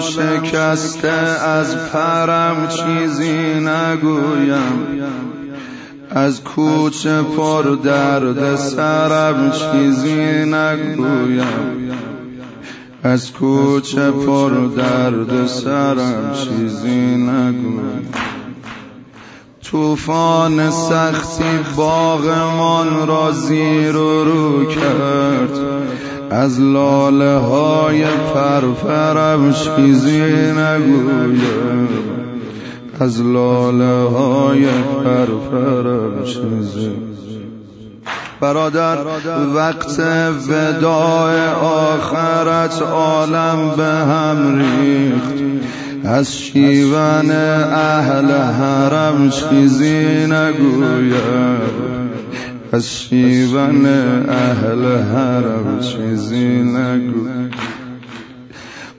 شکسته از پرم چیزی نگویم. از کوچه پر درد سرم چیزی نگویم. از کوچه پر درد سرم چیزی نگویم. توفان سختی باغمان را زیر و رو کرد. از لاله های پرپرم چیزی نگویم. از لاله های پرپرم چیزی برادر وقت وداع آخرت عالم به هم ریخت. از شیون اهل حرم چیزی نگویم. از شیون اهل حرم چیزی نگویم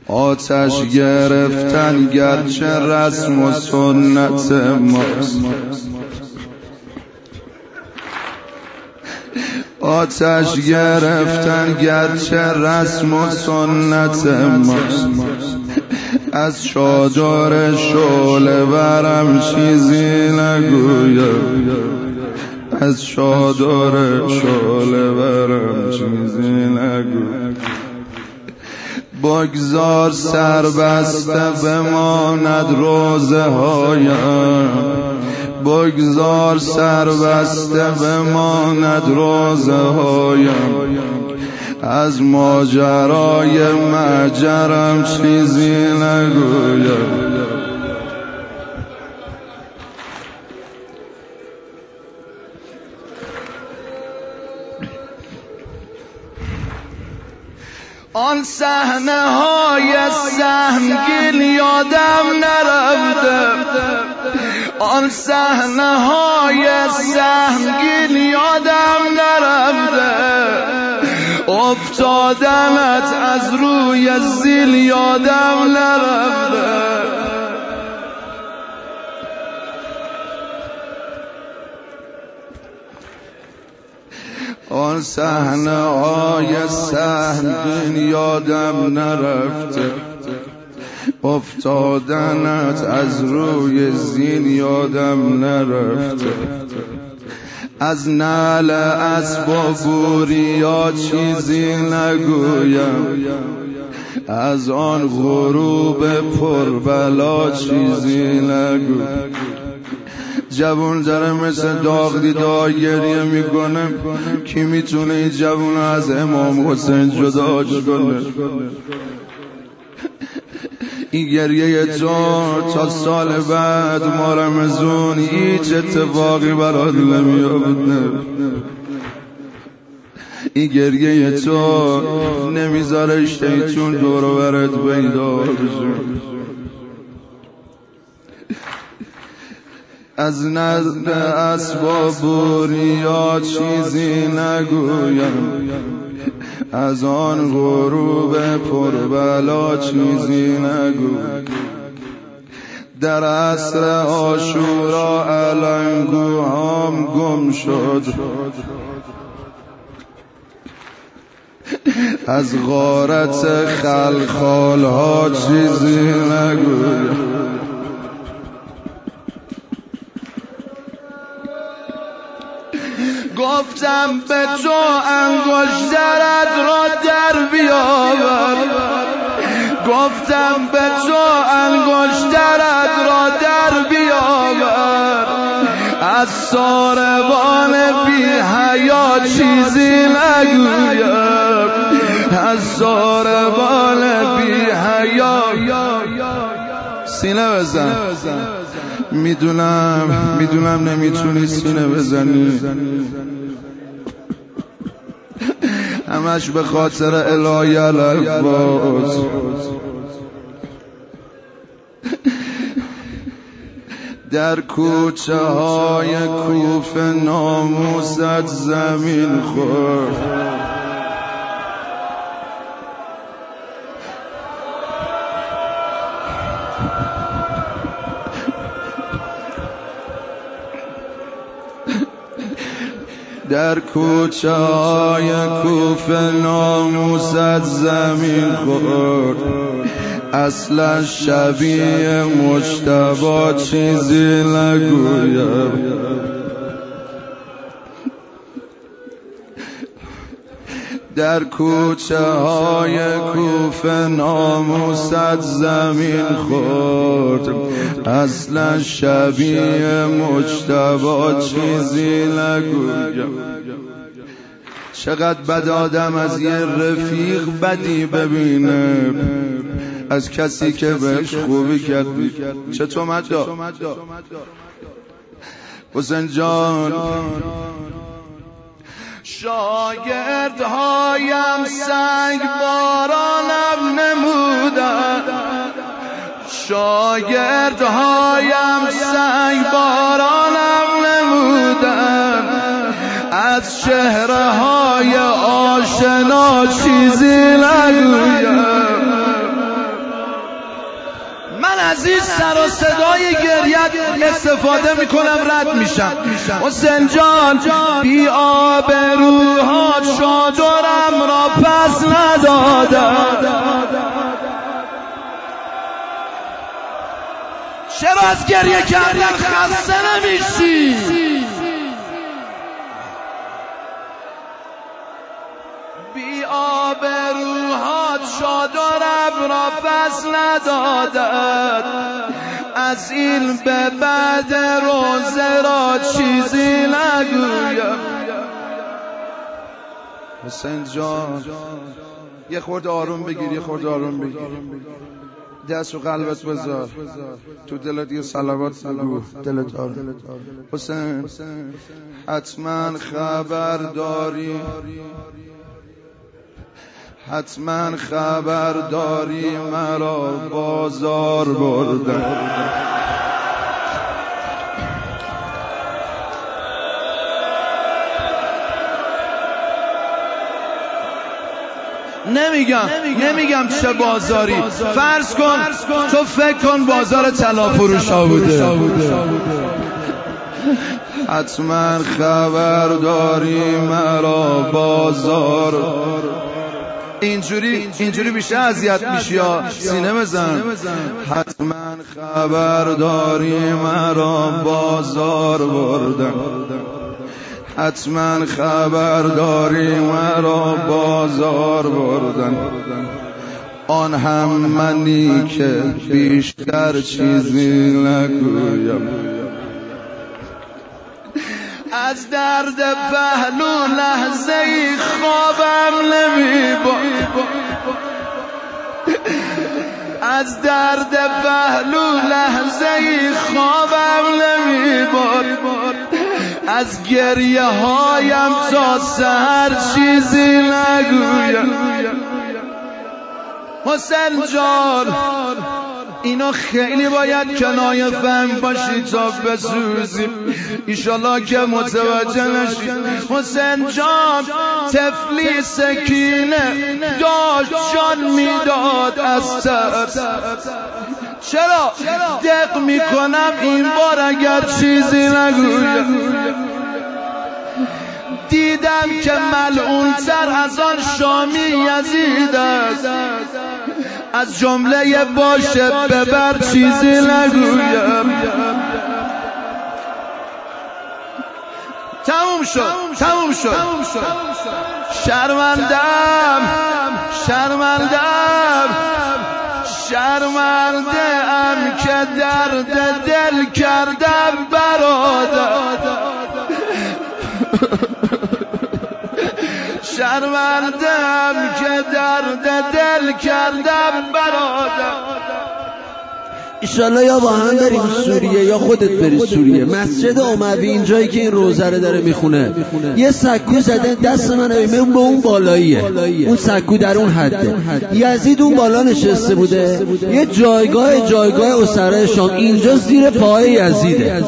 آتش گرفتن گرچه رسم و سنت ماست. آتش گرفتن گرچه رسم و سنت ماست. از چادر شعله برم چیزی نگویم از چادر شعله برم چیزی نگویم بگذار سر بسته بماند روزه هایم بگذار سر بسته بماند روزه هایم از ماجرای مجرم چیزی نگویم. آن صحنه های سهمگین یادم نرفته. آن صحنه های سهمگین یادم نرفته. افتادنت از روی زیل یادم نرفته. صحنه های سهمگین یادم نرفته. افتادنت از روی زین یادم نرفته. از نعل اسب و یا چیزی نگویم. از آن غروب پربلا چیزی نگویم جوون داره مثل داغ دیده گریه می‌کنه. کی می‌تونه این جوون از امام حسین جدا کنه؟ این گریه تو تا سال بعد ما رمزون هیچ اتفاقی برات نمیافته. این گریه تو نمی‌ذاره شیطون دور برت پیدا بشه. از نزد اسباب یا چیزی نگویم. از آن غروب پربلا چیزی نگو در عصر آشورا علنگو گم شد. از غارت خلخال ها چیزی نگویم. گفتم به تو انگشترت را در بیاور. گفتم به تو انگشترت را در بیاور. از ساربان بی حیا چیزی نگویم. از ساربان بی حیا. سینه بزن. می‌دونم می‌دونم نمی‌تونی سینه بزنی. همش به خاطر الهی الالفاظ در کوچه های کوف ناموست زمین خورد. در کوچه های کوف ناموست زمین خورد. اصلا شبیه مجتبا چیزی نگویم. در کوچه های کوفه ناموست زمین خورد. اصلا شبیه مجتبا چیزی نگویم. چقدر بد آدم از یه رفیق بدی ببینه. از کسی که بهش خوبی کرد. چطور مدا حسین جان. شاگرد هایم سنگ بارانم نمودن شاگرد هایم سنگ بارانم نمودن از چهره های آشنا چیزی نگویم. این سر و صدای گریت استفاده می‌کنم رد میشم. حسین جان بی آب روها چادرم را پس ندادم. چرا از گریه کردن خسته نمیشی؟ بی آب روحات شادرم را پس ندادد از این به بعد روزه را چیزی نگویم. حسین جان یه خورد آروم بگیر یه خورد آروم بگیر. دست رو قلبت بذار. تو دلت یه سلوات بگو. دلت آروم. حسین حتما خبر داری حتما خبر داری مرا بازار بردن نمیگم نمیگم. چه بازاری. فرض کن تو فکر کن بازار طلا فروش بوده. حتما خبر داری مرا بازار. اینجوری اینجوری بیشتر اذیت میشی یا سینه بزن؟ حتما خبر داری مرا بازار بردن. حتما خبر داری مرا بازار بردن. آن هم منی که بیشتر چیزی نگویم. از درد پهلو لحظه خوابم نمی از درد پهلو لحظه خوابم نمی از گریه هایم تا سهر چیزی نگویم. حسین جان. اینا خیلی باید کنایه فهم باشی تا بسوزی. ایشالله که متوجه نشی حسین جان تفلی سکینه داشت جان می‌داد از ترس. چرا دق می‌کنم این بار اگر چیزی نگویم؟ دیدم که ملعون تر از آن شامی یزید است. از جمله باشه ببر چیزی نگویم. تموم شد تموم شد. شرمندم شرمندم شرمنده ام که درد دل کردم برادر. شرمندم که درد دل کردم برادر. ایشالله یا با هم بریم سوریه یا خودت بری سوریه. مسجد اموی این جایی که این روزه رو داره می‌خونه. یه سکو زده دست من اون به اون بالاییه. اون سکو در اون حده. یزید اون بالا نشسته بوده. یه جایگاه جایگاه اسره شام اینجا زیر پای یزیده.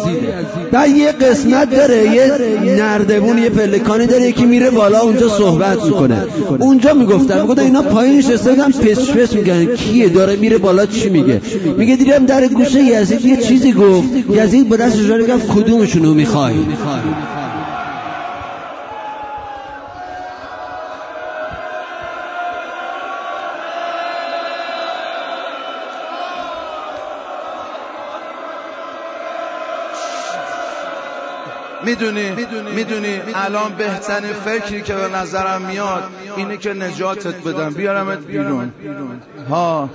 بعد یه قسمت داره یه نردبون یه پلکانی داره که میره بالا اونجا صحبت می‌کنه. اونجا می‌گفتن می‌گفتن اینا پایین نشسته بودن پس پس میگن کیه؟ داره میره بالا چی میگه؟ میگه دیدم در گوشه یزید یه چیزی گفت. یزید با دست جاری گفت کدومشونو می‌خوای؟ می‌دونی می‌دونی الان بهترین فکری که به نظرم میاد اینه که نجاتت بدم. بیارمت بیرون. ها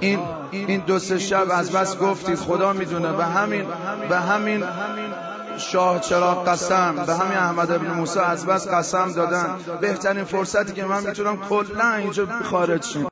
این این دو سه شب از بس گفتی خدا می‌دونه. به همین به همین شاه چرا قسم به همین احمد ابن موسی از بس قسم دادن. بهترین فرصتی که من می‌تونم کلا اینجا خارج شیم